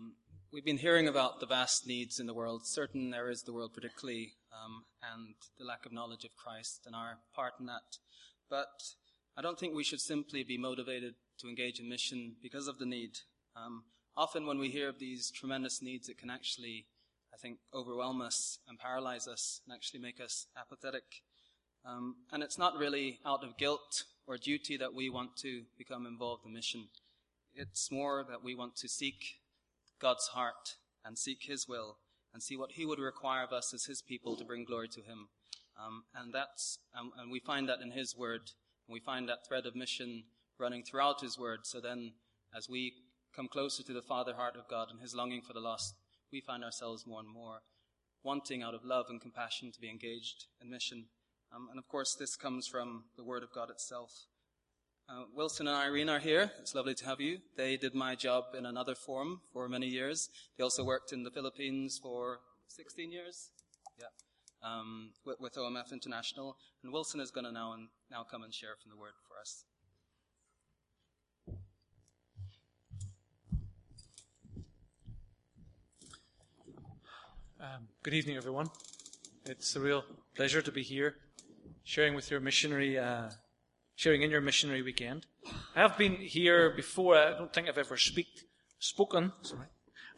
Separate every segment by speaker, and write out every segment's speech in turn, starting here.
Speaker 1: Um, we've been hearing about the vast needs in the world, certain areas of the world particularly, um, and the lack of knowledge of Christ and our part in that. But I don't think we should simply be motivated to engage in mission because of the need. Um, often when we hear of these tremendous needs, it can actually, I think, overwhelm us and paralyze us and actually make us apathetic. Um, and it's not really out of guilt or duty that we want to become involved in mission. It's more that we want to seek God's heart and seek His will and see what He would require of us as His people to bring glory to Him. Um, and that's, um, and we find that in His Word. And we find that thread of mission running throughout His Word. So then, as we come closer to the Father heart of God and His longing for the lost, we find ourselves more and more wanting out of love and compassion to be engaged in mission. Um, and of course, this comes from the Word of God itself. Uh, Wilson and Irene are here. It's lovely to have you. They did my job in another form for many years. They also worked in the Philippines for 16 years. Yeah. Um, with, with, OMF International. And Wilson is going to now, now come and share from the Word for us.
Speaker 2: Um, good evening, everyone. It's a real pleasure to be here, sharing with your missionary, uh, sharing in your missionary weekend. I have been here before. I don't think I've ever speak, spoken. Sorry,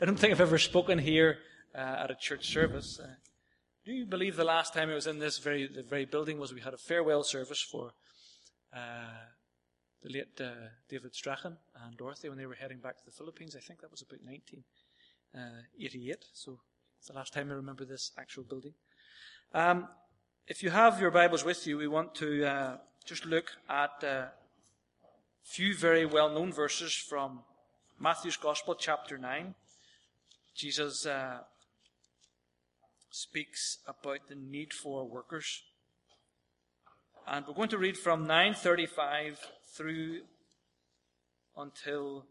Speaker 2: I don't think I've ever spoken here uh, at a church service. Uh, do you believe the last time I was in this very the very building was we had a farewell service for uh, the late uh, David Strachan and Dorothy when they were heading back to the Philippines? I think that was about 1988. Uh, so it's the last time I remember this actual building. Um, if you have your Bibles with you, we want to uh, just look at a uh, few very well known verses from Matthew's Gospel, chapter 9. Jesus uh, speaks about the need for workers. And we're going to read from 935 through until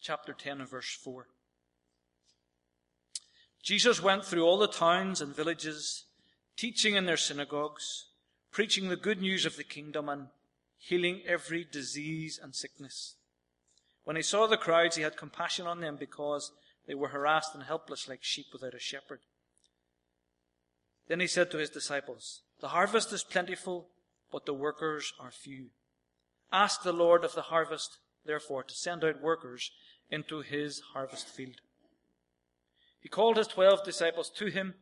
Speaker 2: chapter 10 and verse 4. Jesus went through all the towns and villages, teaching in their synagogues, preaching the good news of the kingdom and healing every disease and sickness. When he saw the crowds, he had compassion on them because they were harassed and helpless like sheep without a shepherd. Then he said to his disciples, The harvest is plentiful, but the workers are few. Ask the Lord of the harvest, therefore, to send out workers into his harvest field. He called his twelve disciples to him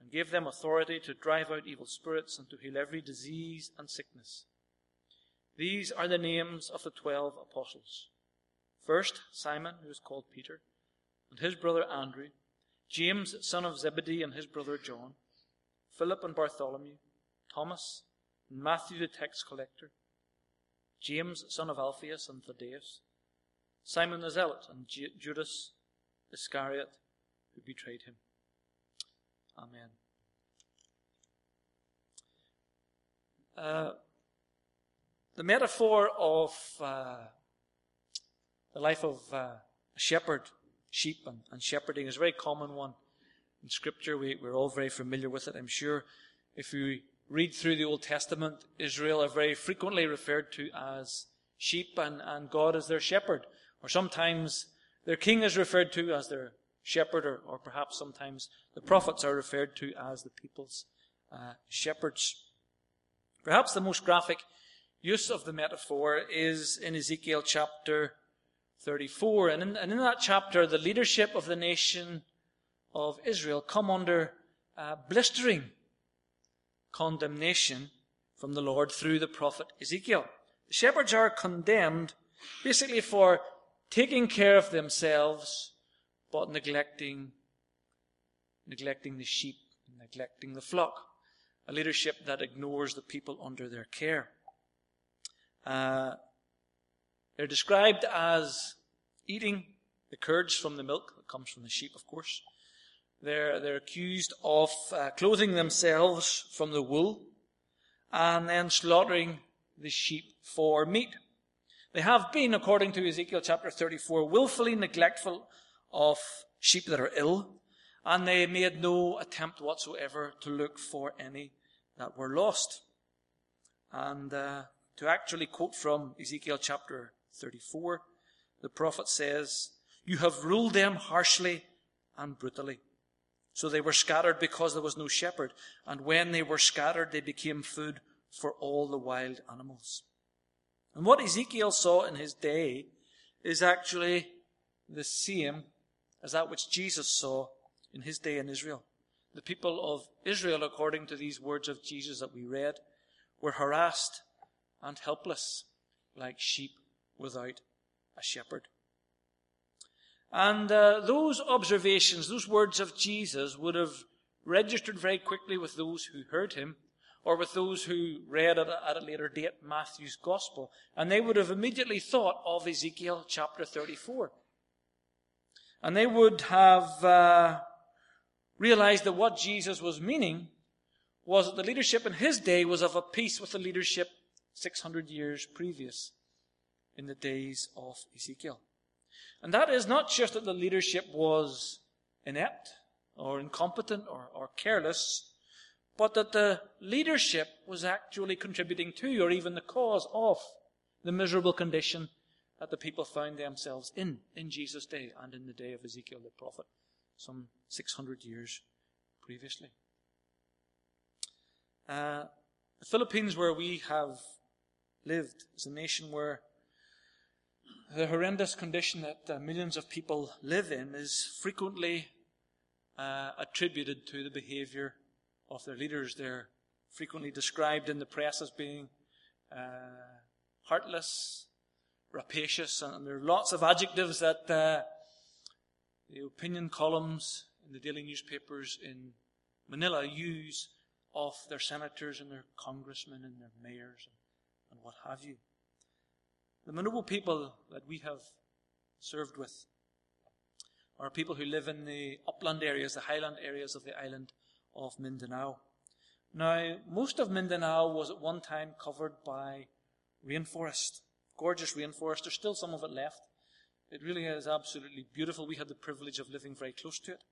Speaker 2: and gave them authority to drive out evil spirits and to heal every disease and sickness. These are the names of the twelve apostles. First, Simon, who is called Peter, and his brother Andrew, James, son of Zebedee, and his brother John, Philip and Bartholomew, Thomas, and Matthew the tax collector, James, son of Alphaeus and Thaddeus, Simon the Zealot, and Judas Iscariot, who betrayed him. Amen. Uh, the metaphor of uh, the life of uh, a shepherd, sheep, and, and, shepherding is a very common one in Scripture. We, we're all very familiar with it. I'm sure if you read through the Old Testament, Israel are very frequently referred to as sheep and, and God as their shepherd. Or sometimes their king is referred to as their shepherd, or, or perhaps sometimes the prophets are referred to as the people's uh, shepherds. Perhaps the most graphic use of the metaphor is in Ezekiel chapter 34. And in, and in that chapter, the leadership of the nation of Israel come under uh, blistering condemnation from the Lord through the prophet Ezekiel. The shepherds are condemned basically for taking care of themselves but neglecting, neglecting the sheep, neglecting the flock. A leadership that ignores the people under their care. Uh, they're described as eating the curds from the milk that comes from the sheep, of course. They're, they're accused of uh, clothing themselves from the wool and then slaughtering the sheep for meat. They have been, according to Ezekiel chapter 34, willfully neglectful of sheep that are ill, and they made no attempt whatsoever to look for any that were lost. And uh, to actually quote from Ezekiel chapter 34, the prophet says, You have ruled them harshly and brutally. So they were scattered because there was no shepherd. And when they were scattered, they became food for all the wild animals. And what Ezekiel saw in his day is actually the same as that which Jesus saw in his day in Israel. The people of Israel, according to these words of Jesus that we read, were harassed and helpless like sheep without a shepherd. And uh, those observations, those words of Jesus would have registered very quickly with those who heard him or with those who read at a, at a later date Matthew's Gospel. And they would have immediately thought of Ezekiel chapter 34. And they would have uh, realized that what Jesus was meaning was that the leadership in his day was of a piece with the leadership 600 years previous in the days of Ezekiel. And that is not just that the leadership was inept or incompetent or, or careless, but that the leadership was actually contributing to or even the cause of the miserable condition that the people found themselves in in Jesus' day and in the day of Ezekiel the prophet, some 600 years previously. Uh, the Philippines, where we have lived, is a nation where the horrendous condition that uh, millions of people live in is frequently uh, attributed to the behavior of their leaders. They're frequently described in the press as being uh, heartless, rapacious, and there are lots of adjectives that uh, the opinion columns in the daily newspapers in Manila use of their senators and their congressmen and their mayors and, and what have you. The Manobo people that we have served with are people who live in the upland areas, the highland areas of the island of Mindanao. Now, most of Mindanao was at one time covered by rainforest, gorgeous rainforest. There's still some of it left. It really is absolutely beautiful. We had the privilege of living very close to it.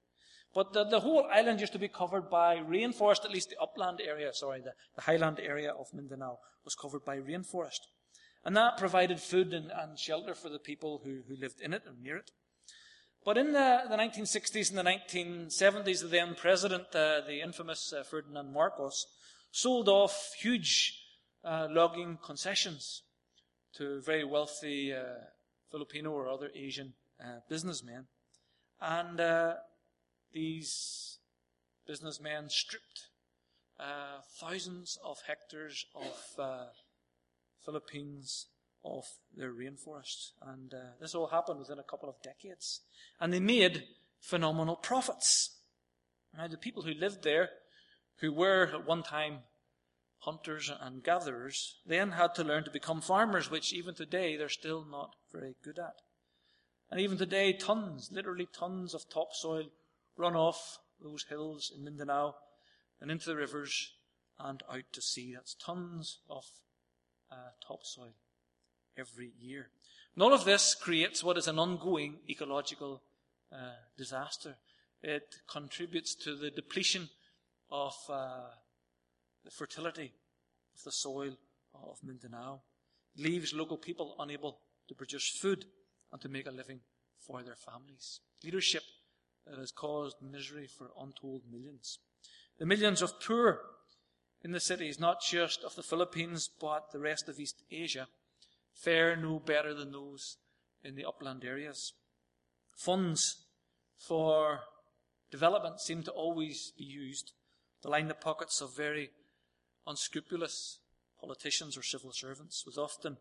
Speaker 2: But the, the whole island used to be covered by rainforest, at least the upland area, sorry, the, the highland area of Mindanao was covered by rainforest. And that provided food and, and shelter for the people who, who lived in it and near it. But in the, the 1960s and the 1970s, the then president, uh, the infamous uh, Ferdinand Marcos, sold off huge uh, logging concessions to very wealthy uh, Filipino or other Asian uh, businessmen. And uh, these businessmen stripped thousands of hectares of Philippines of their rainforests. And uh, this all happened within a couple of decades. And they made phenomenal profits. Now, the people who lived there, who were at one time hunters and gatherers, then had to learn to become farmers, which even today they're still not very good at. And even today, tons, literally tons of topsoil run off those hills in Mindanao and into the rivers and out to sea. That's tons of uh, topsoil every year. And all of this creates what is an ongoing ecological uh, disaster. It contributes to the depletion of uh, the fertility of the soil of Mindanao. It leaves local people unable to produce food and to make a living for their families. Leadership that has caused misery for untold millions. The millions of poor in the cities, not just of the Philippines, but the rest of East Asia, fare no better than those in the upland areas. Funds for development seem to always be used to line the pockets of very unscrupulous politicians or civil servants, with often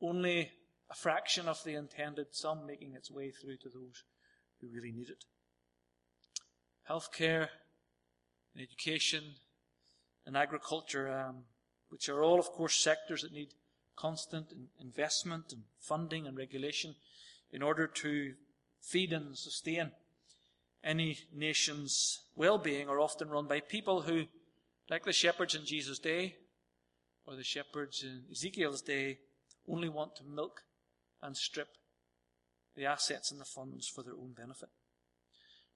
Speaker 2: only a fraction of the intended sum making its way through to those who really need it. Healthcare and education and agriculture, um, which are all, of course, sectors that need constant investment and funding and regulation in order to feed and sustain any nation's well-being, are often run by people who, like the shepherds in Jesus' day, or the shepherds in Ezekiel's day, only want to milk and strip the assets and the funds for their own benefit.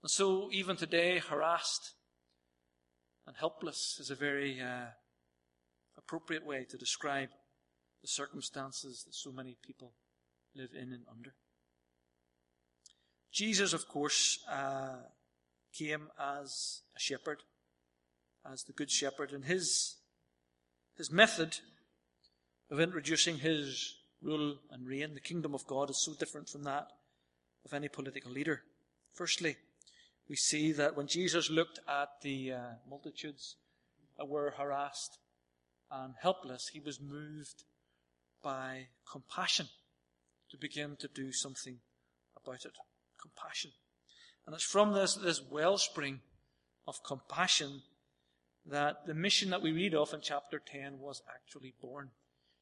Speaker 2: And so, even today, harassed and helpless is a very uh, appropriate way to describe the circumstances that so many people live in and under. Jesus, of course, uh, came as a shepherd, as the good shepherd, and his, his method of introducing his rule and reign, the kingdom of God, is so different from that of any political leader. Firstly, we see that when Jesus looked at the uh, multitudes that were harassed and helpless, he was moved by compassion to begin to do something about it. Compassion. And it's from this, this wellspring of compassion that the mission that we read of in chapter 10 was actually born.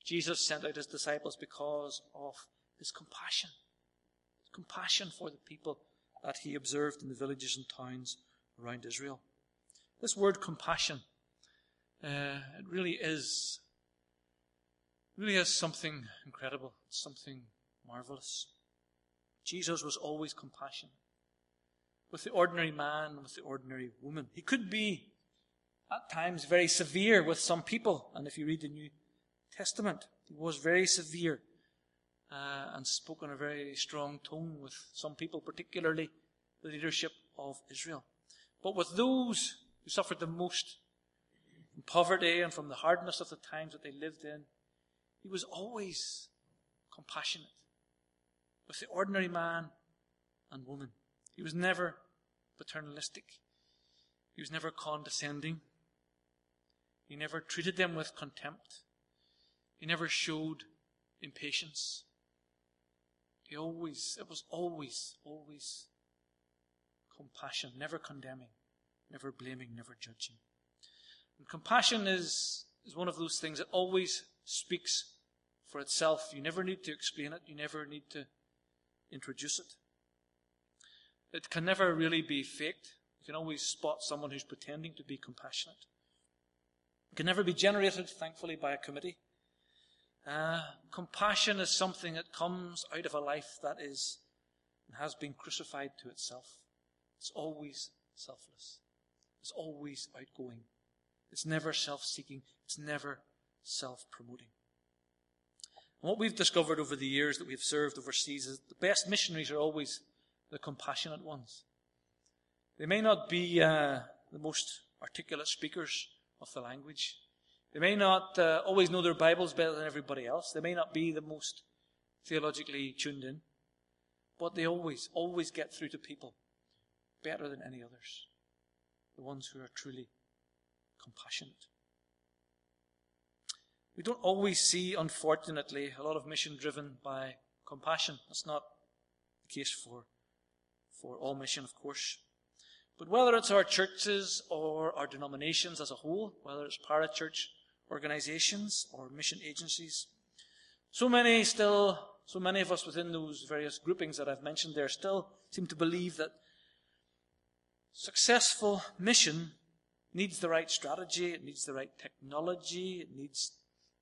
Speaker 2: Jesus sent out his disciples because of his compassion. Compassion for the people that he observed in the villages and towns around Israel. This word compassion, uh, it really is, really is something incredible, something marvelous. Jesus was always compassionate with the ordinary man with the ordinary woman. He could be at times very severe with some people, and if you read the New Testament, he was very severe uh, and spoke in a very strong tone with some people, particularly the leadership of Israel. But with those who suffered the most from poverty and from the hardness of the times that they lived in, he was always compassionate with the ordinary man and woman. He was never paternalistic. He was never condescending. He never treated them with contempt. He never showed impatience. He always, it was always, always compassion, never condemning, never blaming, never judging. And compassion is, is one of those things that always speaks for itself. You never need to explain it. You never need to introduce it. It can never really be faked. You can always spot someone who's pretending to be compassionate. It can never be generated, thankfully, by a committee. Uh, compassion is something that comes out of a life that is and has been crucified to itself. It's always selfless. It's always outgoing. It's never self-seeking. It's never self-promoting. And what we've discovered over the years that we've served overseas is the best missionaries are always the compassionate ones. They may not be uh, the most articulate speakers of the language. They may not uh, always know their Bibles better than everybody else. They may not be the most theologically tuned in. But they always, always get through to people better than any others. The ones who are truly compassionate. We don't always see, unfortunately, a lot of mission driven by compassion. That's not the case for, for all mission, of course. But whether it's our churches or our denominations as a whole, whether it's parachurch organizations or mission agencies, so many still, so many of us within those various groupings that I've mentioned there still seem to believe that successful mission needs the right strategy, it needs the right technology, it needs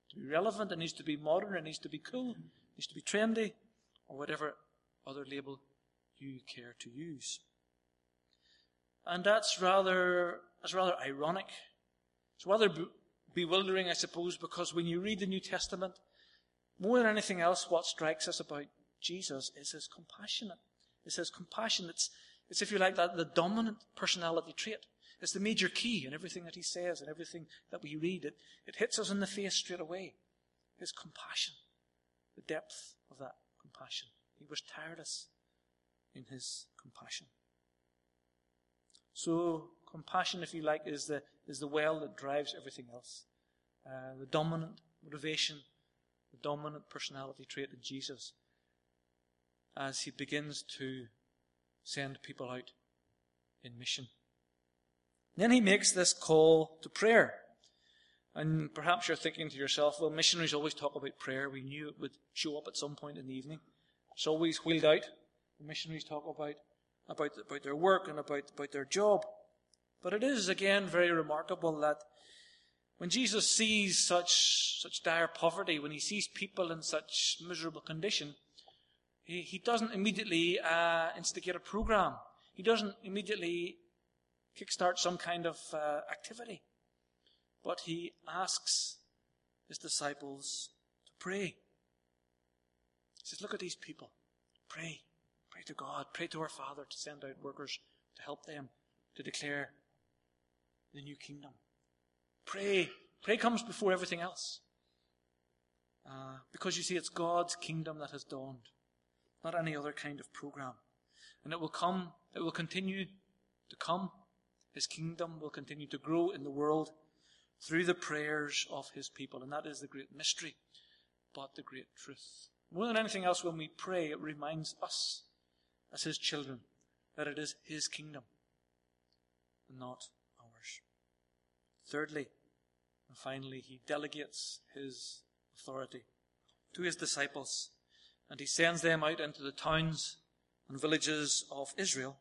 Speaker 2: to be relevant, it needs to be modern, it needs to be cool, it needs to be trendy, or whatever other label you care to use. And that's rather, that's rather ironic. It's rather bewildering, I suppose, because when you read the New Testament, more than anything else, what strikes us about Jesus is his compassionate. It's his compassion. It's, it's if you like, that the dominant personality trait. It's the major key in everything that he says and everything that we read. It, it hits us in the face straight away. His compassion. The depth of that compassion. He was tireless in his compassion. So, compassion, if you like, is the, is the well that drives everything else. Uh, the dominant motivation, the dominant personality trait in Jesus as he begins to send people out in mission. Then he makes this call to prayer. And perhaps you're thinking to yourself, well, missionaries always talk about prayer. We knew it would show up at some point in the evening. It's always wheeled out. The missionaries talk about, about, about their work and about, about their job. But it is, again, very remarkable that when Jesus sees such, such dire poverty, when he sees people in such miserable condition, he, he doesn't immediately uh, instigate a program. He doesn't immediately kickstart some kind of uh, activity. But he asks his disciples to pray. He says, Look at these people. Pray. Pray to God. Pray to our Father to send out workers to help them to declare the new kingdom. Pray. Pray comes before everything else. Uh, because you see, it's God's kingdom that has dawned, not any other kind of program. And it will come, it will continue to come. His kingdom will continue to grow in the world through the prayers of his people. And that is the great mystery, but the great truth. More than anything else, when we pray, it reminds us as his children that it is his kingdom and not ours. Thirdly, and finally, he delegates his authority to his disciples and he sends them out into the towns and villages of Israel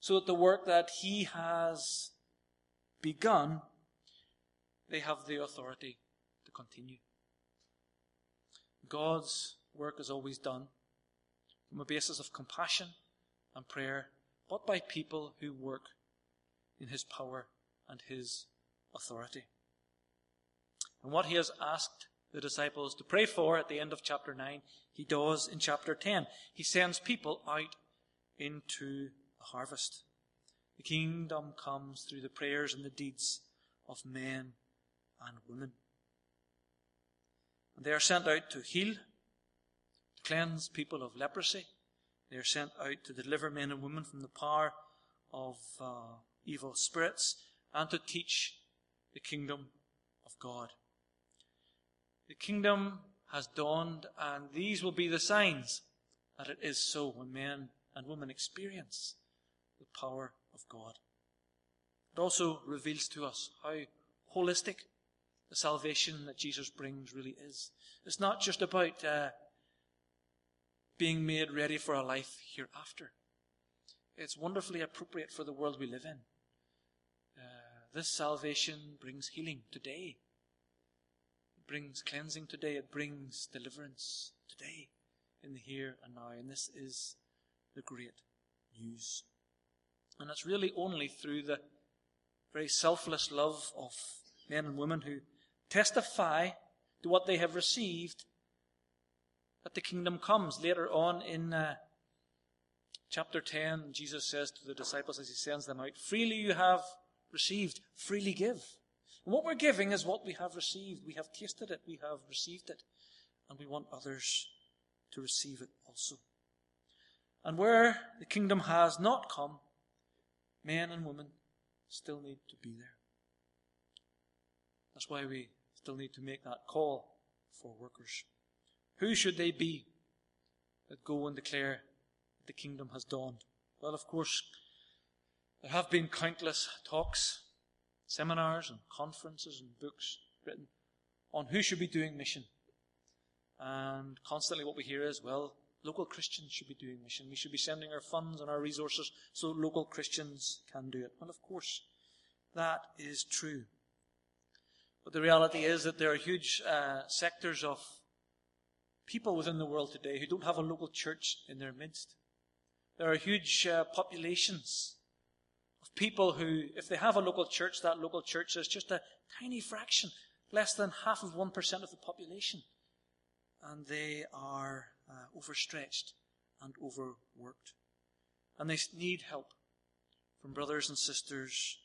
Speaker 2: so that the work that he has begun, they have the authority to continue. God's work is always done from a basis of compassion and prayer, but by people who work in His power and His authority. And what He has asked the disciples to pray for at the end of chapter 9, He does in chapter 10. He sends people out into the harvest. The kingdom comes through the prayers and the deeds of men and women. And they are sent out to heal, cleanse people of leprosy. They are sent out to deliver men and women from the power of uh, evil spirits and to teach the kingdom of God. The kingdom has dawned, and these will be the signs that it is so when men and women experience the power of God. It also reveals to us how holistic the salvation that Jesus brings really is. It's not just about uh, being made ready for a life hereafter. It's wonderfully appropriate for the world we live in. Uh, this salvation brings healing today. It brings cleansing today. It brings deliverance today in the here and now. And this is the great news. And it's really only through the very selfless love of men and women who testify to what they have received that the kingdom comes. Later on in uh, chapter 10, Jesus says to the disciples as he sends them out, Freely you have received, freely give. And what we're giving is what we have received. We have tasted it, we have received it, and we want others to receive it also. And where the kingdom has not come, men and women still need to be there. That's why we still need to make that call for workers. Who should they be that go and declare that the kingdom has dawned? Well, of course, there have been countless talks, seminars, and conferences and books written on who should be doing mission. And constantly what we hear is, well, local Christians should be doing mission. We should be sending our funds and our resources so local Christians can do it. Well, of course, that is true. But the reality is that there are huge uh, sectors of people within the world today who don't have a local church in their midst. There are huge uh, populations of people who, if they have a local church, that local church is just a tiny fraction, less than half of 1% of the population. And they are uh, overstretched and overworked. And they need help from brothers and sisters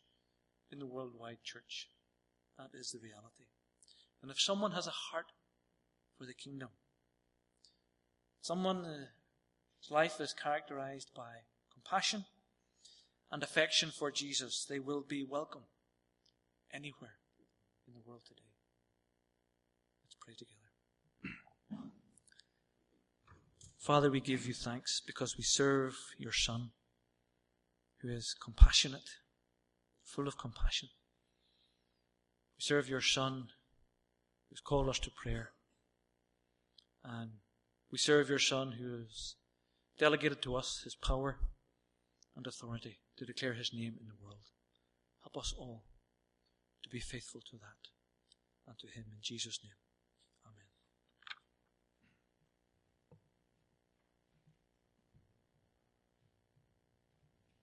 Speaker 2: in the worldwide church. That is the reality. And if someone has a heart for the kingdom, someone's uh, whose life is characterized by compassion and affection for Jesus, they will be welcome anywhere in the world today. Let's pray together. Father, we give you thanks because we serve your Son, who is compassionate, full of compassion. We serve your Son, who's called us to prayer. And we serve your Son, who has delegated to us his power and authority to declare his name in the world. Help us all to be faithful to that and to him in Jesus' name.